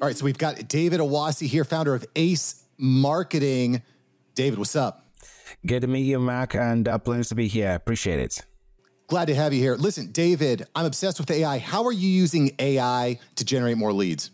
All right, so we've got David Owasi here, founder of Ace Marketing. David, what's up? Good to meet you, Mark, and a pleasure to be here. Appreciate it. Glad to have you here. Listen, David, I'm obsessed with AI. How are you using AI to generate more leads?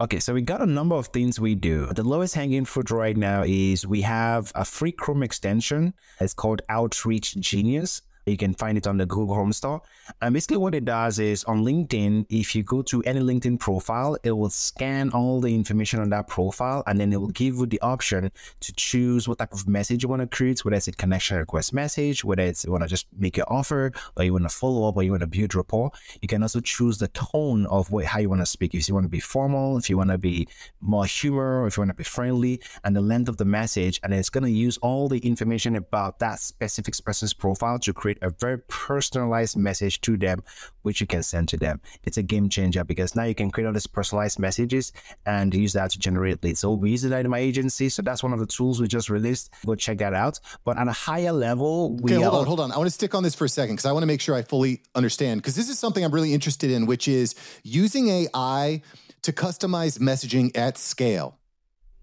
Okay, so we got a number of things we do. The lowest hanging fruit right now is we have a free Chrome extension. It's called Outreach Genius. You can find it on the Google Chrome Store. And basically, what it does is on LinkedIn, if you go to any LinkedIn profile, it will scan all the information on that profile and then it will give you the option to choose what type of message you want to create, whether it's a connection request message, whether it's you want to just make your offer, or you want to follow up, or you want to build rapport. You can also choose the tone of what, how you want to speak. If you want to be formal, if you want to be more humor, if you want to be friendly, and the length of the message. And it's going to use all the information about that specific person's profile to create create a very personalized message to them, which you can send to them. It's a game changer because now you can create all these personalized messages and use that to generate leads. So we use it in my agency. So that's one of the tools we just released. Go check that out. But at a higher level, we okay, hold on, hold on. I want to stick on this for a second because I want to make sure I fully understand because this is something I'm really interested in, which is using AI to customize messaging at scale.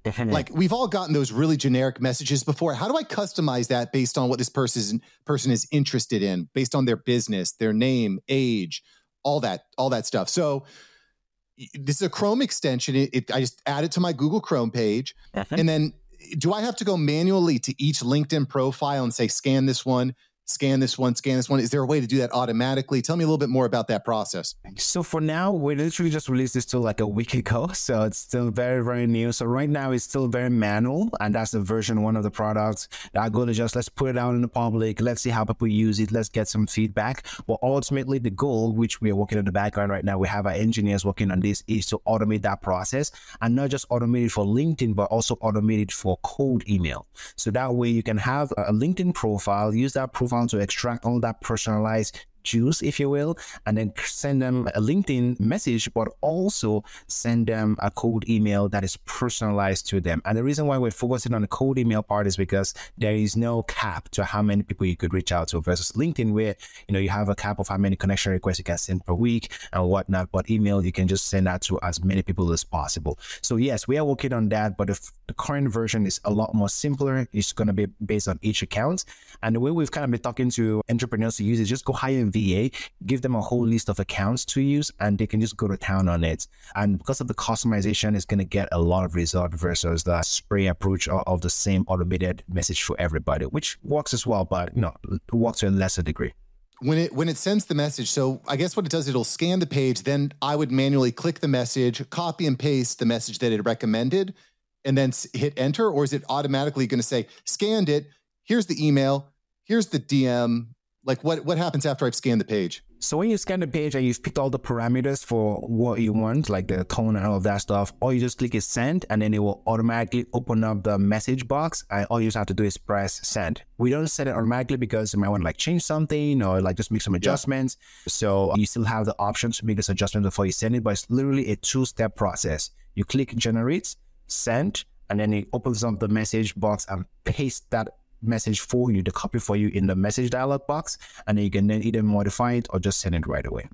Like we've all gotten those really generic messages before. How do I customize that based on what this person person is interested in, based on their business, their name, age, all that, all that stuff. So this is a Chrome extension. It, it, I just add it to my Google Chrome page, uh-huh. and then do I have to go manually to each LinkedIn profile and say scan this one, scan this one, scan this one? Is there a way to do that automatically? Tell me a little bit more about that process. So for now, we literally just released this tool like a week ago. So it's still very, very new. So right now it's still very manual. And that's the version one of the products. Our goal is just let's put it out in the public. Let's see how people use it. Let's get some feedback. But ultimately the goal, which we are working in the background right now, we have our engineers working on this is to automate that process and not just automate it for LinkedIn, but also automate it for cold email. So that way you can have a LinkedIn profile, use that profile to extract all that personalized juice, if you will, and then send them a LinkedIn message, but also send them a cold email that is personalized to them. And the reason why we're focusing on the cold email part is because there is no cap to how many people you could reach out to versus LinkedIn, where you know you have a cap of how many connection requests you can send per week and whatnot. But email, you can just send that to as many people as possible. So yes, we are working on that, but if the current version is a lot more simpler, it's going to be based on each account. And the way we've kind of been talking to entrepreneurs to use is just go hire VA, give them a whole list of accounts to use, and they can just go to town on it. And because of the customization, it's going to get a lot of result versus the spray approach of the same automated message for everybody, which works as well, but you know, works to a lesser degree. When it when it sends the message so i guess what it does it'll scan the page then i would manually click the message copy and paste the message that it recommended and then hit enter or is it automatically going to say scanned it. Here's the email. Here's the dm like what what happens after I've scanned the page? So when you scan the page and you've picked all the parameters for what you want, like the tone and all of that stuff, all you just click is send and then it will automatically open up the message box and all you just have to do is press send. We don't send it automatically because you might want to like change something or like just make some adjustments. Yeah. So you still have the option to make this adjustment before you send it, but it's literally a two-step process. You click generate, send, and then it opens up the message box and paste that message for you, the copy for you in the message dialog box, and then you can then either modify it or just send it right away.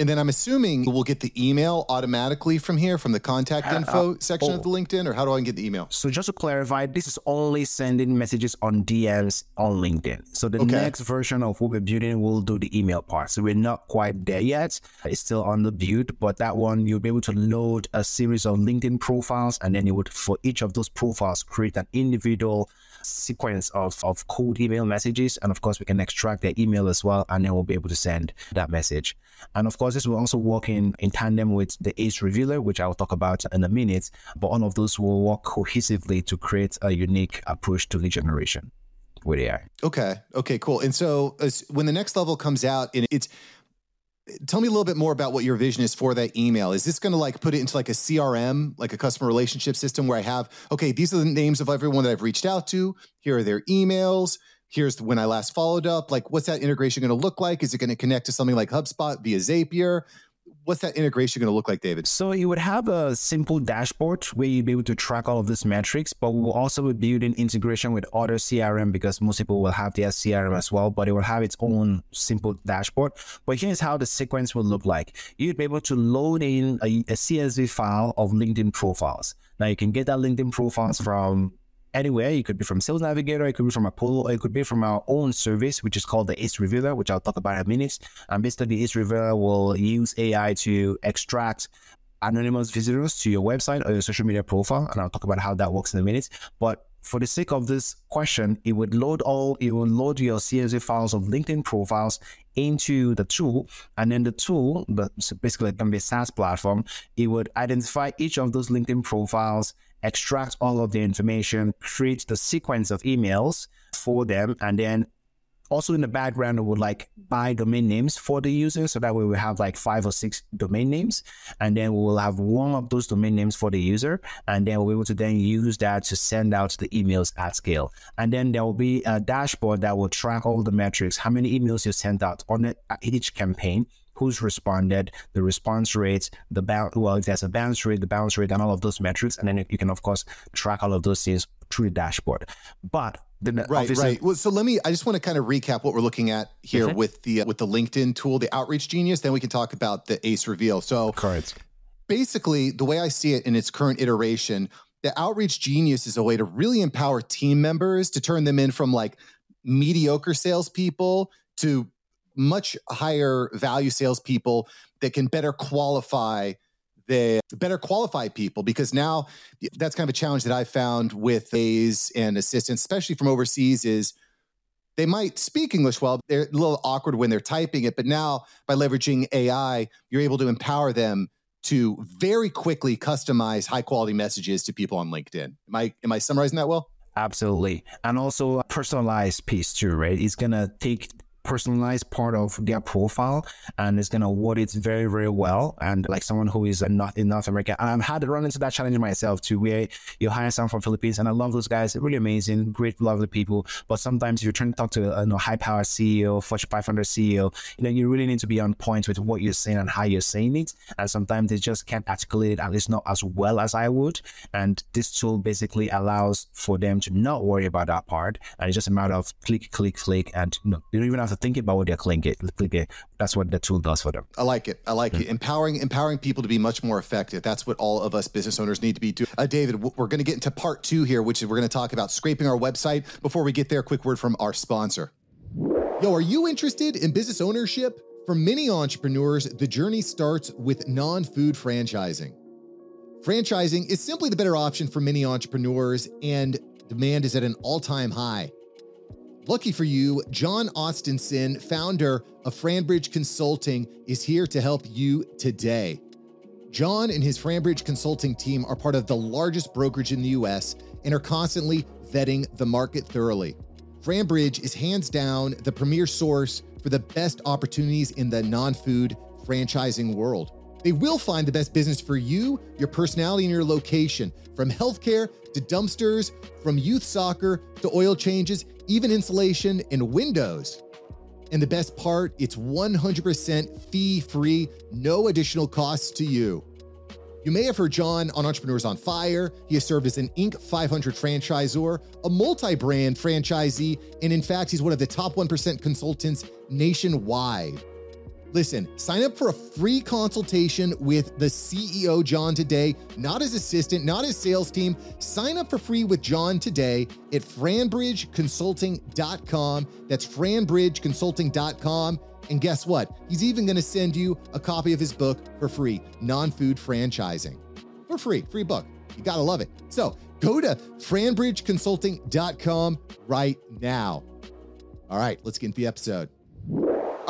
And then I'm assuming we'll get the email automatically from here, from the contact uh, info uh, section oh. of the LinkedIn, or how do I get the email? So just to clarify, this is only sending messages on DMs on LinkedIn. So the okay. next version of what we're building will do the email part. So we're not quite there yet. It's still on the build, but that one you'll be able to load a series of LinkedIn profiles, and then you would for each of those profiles create an individual sequence of, of cold email messages. And of course, we can extract their email as well, and then we'll be able to send that message. And of course, this will also work in, in tandem with the ACE Revealer, which I'll talk about in a minute. But all of those will work cohesively to create a unique approach to lead generation with AI. Okay. Okay, cool. And so as, when the next level comes out, and it's tell me a little bit more about what your vision is for that email. Is this going to like put it into like a CRM, like a customer relationship system where I have, okay, these are the names of everyone that I've reached out to. Here are their emails. Here's when I last followed up. Like, what's that integration going to look like? Is it going to connect to something like HubSpot via Zapier? What's that integration going to look like, David? So you would have a simple dashboard where you'd be able to track all of these metrics, but we'll also be building integration with other CRM because most people will have their CRM as well, but it will have its own simple dashboard. But here's how the sequence will look like. You'd be able to load in a, a CSV file of LinkedIn profiles. Now you can get that LinkedIn profiles from anywhere. It could be from Sales Navigator, it could be from Apollo, it could be from our own service, which is called the Ace Revealer, which I'll talk about in a minute. And basically, the Ace Revealer will use AI to extract anonymous visitors to your website or your social media profile. And I'll talk about how that works in a minute. But for the sake of this question, it would load all, it will load your CSV files of LinkedIn profiles into the tool. And then the tool, so basically it can be a SaaS platform, it would identify each of those LinkedIn profiles extract all of the information, create the sequence of emails for them, and then also in the background we would like buy domain names for the user so that way we have like five or six domain names and then we will have one of those domain names for the user and then we'll be able to then use that to send out the emails at scale and then there will be a dashboard that will track all the metrics how many emails you sent out on each campaign who's responded, the response rates, the bounce, well, if there's a bounce rate, the bounce rate, and all of those metrics. And then you can, of course, track all of those things through the dashboard. But the, right, right. Well, so let me. I just want to kind of recap what we're looking at here mm-hmm. with the with the LinkedIn tool, the Outreach Genius. Then we can talk about the Ace Reveal. So, correct. Basically, the way I see it in its current iteration, the Outreach Genius is a way to really empower team members to turn them in from like mediocre salespeople to much higher value salespeople that can better qualify the better qualify people because now that's kind of a challenge that I found with A's and assistants, especially from overseas, is they might speak English well. They're a little awkward when they're typing it, but now by leveraging AI, you're able to empower them to very quickly customize high quality messages to people on LinkedIn. Am I am I summarizing that well? Absolutely. And also a personalized piece too, right? It's gonna take personalized part of their profile and it's going to word it very, very well. And like someone who is not in North America, and I've had to run into that challenge myself too, where you hire someone from Philippines and I love those guys. Really amazing, great, lovely people. But sometimes if you're trying to talk to a you know, high powered CEO, Fortune 500 CEO, you know, you really need to be on point with what you're saying and how you're saying it. And sometimes they just can't articulate it, at least not as well as I would. And this tool basically allows for them to not worry about that part. And it's just a matter of click, click, click. And you know, they don't even have to think about what they're clicking. clicking. That's what the tool does for them. I like it. I like mm-hmm. it. Empowering empowering people to be much more effective. That's what all of us business owners need to be doing. Uh, David, we're going to get into part two here, which is we're going to talk about scraping our website. Before we get there, quick word from our sponsor. Yo, are you interested in business ownership? For many entrepreneurs, the journey starts with non food franchising. Franchising is simply the better option for many entrepreneurs, and demand is at an all time high. Lucky for you, John Austgen, founder of FranBridge Consulting, is here to help you today. John and his FranBridge Consulting team are part of the largest brokerage in the US and are constantly vetting the market thoroughly. FranBridge is hands down the premier source for the best opportunities in the non food franchising world. They will find the best business for you, your personality, and your location. From healthcare to dumpsters, from youth soccer to oil changes, even insulation and windows. And the best part, it's 100% fee free, no additional costs to you. You may have heard John on Entrepreneurs on Fire. He has served as an Inc. 500 franchisor, a multi brand franchisee, and in fact, he's one of the top 1% consultants nationwide. Listen, sign up for a free consultation with the CEO, John, today, not his assistant, not his sales team. Sign up for free with John today at franbridgeconsulting.com. That's franbridgeconsulting.com. And guess what? He's even going to send you a copy of his book for free Non Food Franchising. For free, free book. You got to love it. So go to franbridgeconsulting.com right now. All right, let's get into the episode.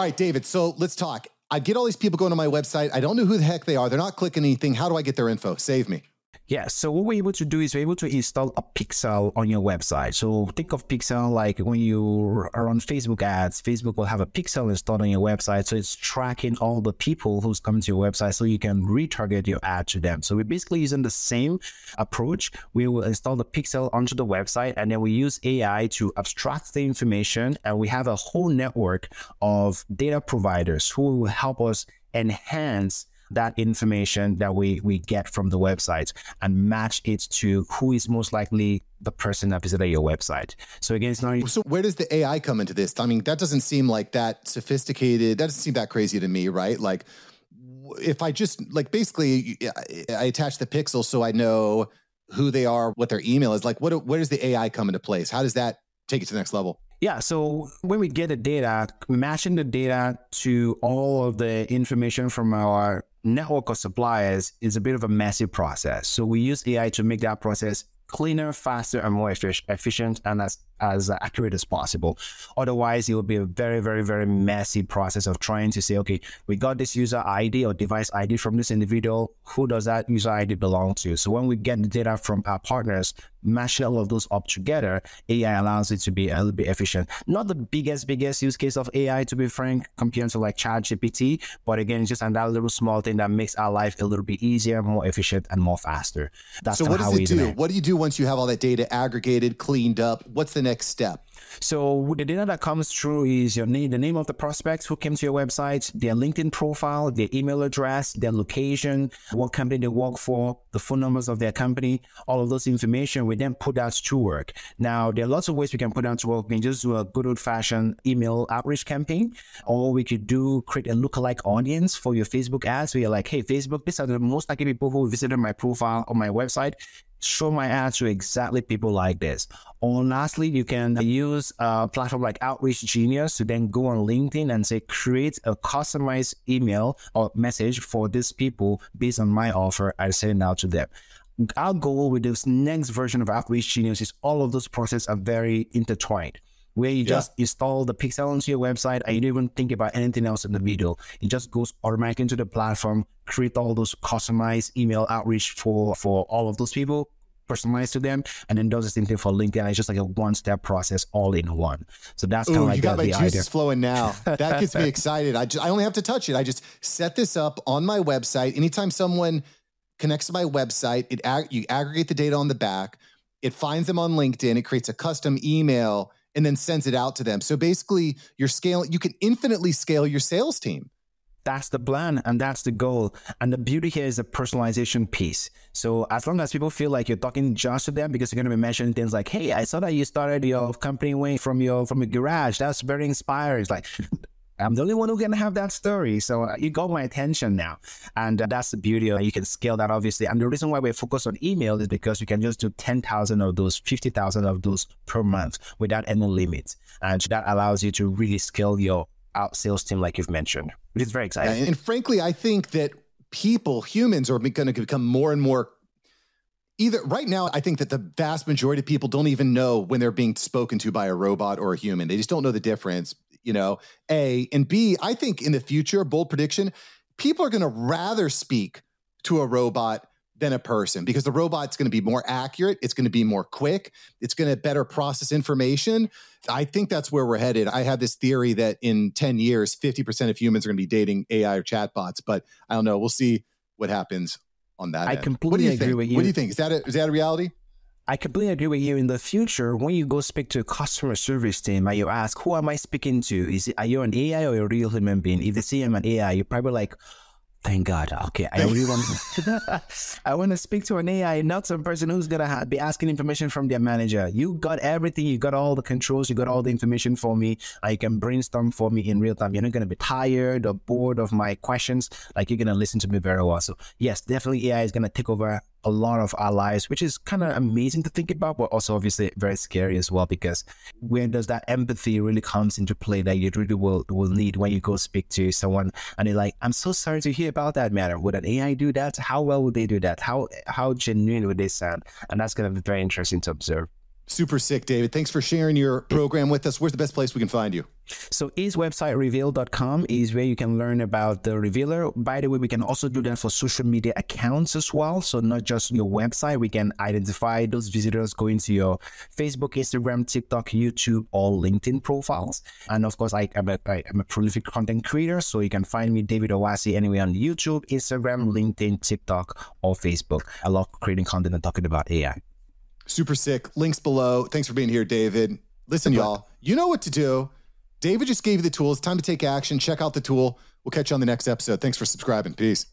All right, David. So let's talk. I get all these people going to my website. I don't know who the heck they are. They're not clicking anything. How do I get their info? Save me. Yeah, so what we're able to do is we're able to install a pixel on your website. So think of pixel like when you are on Facebook ads, Facebook will have a pixel installed on your website. So it's tracking all the people who's coming to your website so you can retarget your ad to them. So we're basically using the same approach. We will install the pixel onto the website and then we use AI to abstract the information. And we have a whole network of data providers who will help us enhance that information that we, we get from the website and match it to who is most likely the person that visited your website. So again, it's not. So where does the AI come into this? I mean, that doesn't seem like that sophisticated. That doesn't seem that crazy to me, right? Like, if I just like basically I attach the pixel so I know who they are, what their email is. Like, what where does the AI come into place? How does that take it to the next level? Yeah. So when we get the data, matching the data to all of the information from our network of suppliers is a bit of a messy process. So we use AI to make that process cleaner, faster, and more efficient, and as as accurate as possible. Otherwise, it will be a very, very, very messy process of trying to say, okay, we got this user ID or device ID from this individual. Who does that user ID belong to? So when we get the data from our partners, mash all of those up together, AI allows it to be a little bit efficient. Not the biggest, biggest use case of AI, to be frank, compared to like ChatGPT, but again, just another little small thing that makes our life a little bit easier, more efficient, and more faster. That's so what does it do? What do you do once you have all that data aggregated, cleaned up? What's the next step? So the data that comes through is your name, the name of the prospects who came to your website, their LinkedIn profile, their email address, their location, what company they work for, the phone numbers of their company, all of those information. We then put that to work. Now there are lots of ways we can put that to work. We can just do a good old fashioned email outreach campaign, or we could do create a lookalike audience for your Facebook ads. So you're like, hey, Facebook, these are the most likely people who visited my profile on my website show my ads to exactly people like this. Or lastly, you can use a platform like Outreach Genius to then go on LinkedIn and say, create a customized email or message for these people based on my offer. I send it out to them. Our goal with this next version of Outreach Genius is all of those processes are very intertwined where you just install the pixel onto your website and you don't even think about anything else in the video. It just goes automatically into the platform, create all those customized email outreach for, for all of those people, personalized to them, and then does the same thing for LinkedIn. It's just like a one step process all in one. So that's kind of like you got the, my juices flowing now. That gets me excited. I just I only have to touch it. I just set this up on my website. Anytime someone connects to my website, it ag- you aggregate the data on the back. It finds them on LinkedIn. It creates a custom email and then sends it out to them. So basically, you're scaling. You can infinitely scale your sales team. That's the plan and that's the goal. And the beauty here is the personalization piece. So as long as people feel like you're talking just to them because you're going to be mentioning things like, "Hey, I saw that you started your company way from your from your garage. That's very inspiring." It's like I'm the only one who can have that story. So uh, you got my attention now. And uh, that's the beauty of. You can scale that obviously. And the reason why we focus on email is because you can just do 10,000 of those, 50,000 of those per month without any limit. And that allows you to really scale your out sales team, like you've mentioned, which is very exciting. Yeah, and frankly, I think that people, humans, are going to become more and more. Either right now, I think that the vast majority of people don't even know when they're being spoken to by a robot or a human. They just don't know the difference, you know. A and B, I think in the future, bold prediction, people are going to rather speak to a robot than a person because the robot's going to be more accurate. It's going to be more quick. It's going to better process information. I think that's where we're headed. I have this theory that in 10 years, 50% of humans are going to be dating AI or chatbots, but I don't know. We'll see what happens on that. I end. completely agree think? with you. What do you think? Is that a, is that a reality? I completely agree with you. In the future, when you go speak to a customer service team and you ask, who am I speaking to? Is it, are you an AI or a real human being? If they say I'm an AI, you're probably like, Thank God. Okay, I really want. I want to speak to an AI, not some person who's gonna ha- be asking information from their manager. You got everything. You got all the controls. You got all the information for me. I can brainstorm for me in real time. You're not gonna be tired or bored of my questions. Like you're gonna listen to me very well. So yes, definitely AI is gonna take over a lot of our lives, which is kind of amazing to think about, but also obviously very scary as well. Because where does that empathy really comes into play that you really will will need when you go speak to someone and they're like, "I'm so sorry to hear about that matter. Would an AI do that? How well would they do that? How how genuine would they sound?" And that's going to be very interesting to observe. Super sick, David. Thanks for sharing your program with us. Where's the best place we can find you? So acewebsitereveal.com is where you can learn about the revealer. By the way, we can also do that for social media accounts as well. So not just your website, we can identify those visitors going to your Facebook, Instagram, TikTok, YouTube, or LinkedIn profiles. And of course, I, am a, I, am a prolific content creator. So you can find me, David Owasi, anywhere on YouTube, Instagram, LinkedIn, TikTok, or Facebook. I love creating content and talking about AI. Super sick. Links below. Thanks for being here, David. Listen, y'all, you know what to do. David just gave you the tools. Time to take action. Check out the tool. We'll catch you on the next episode. Thanks for subscribing. Peace.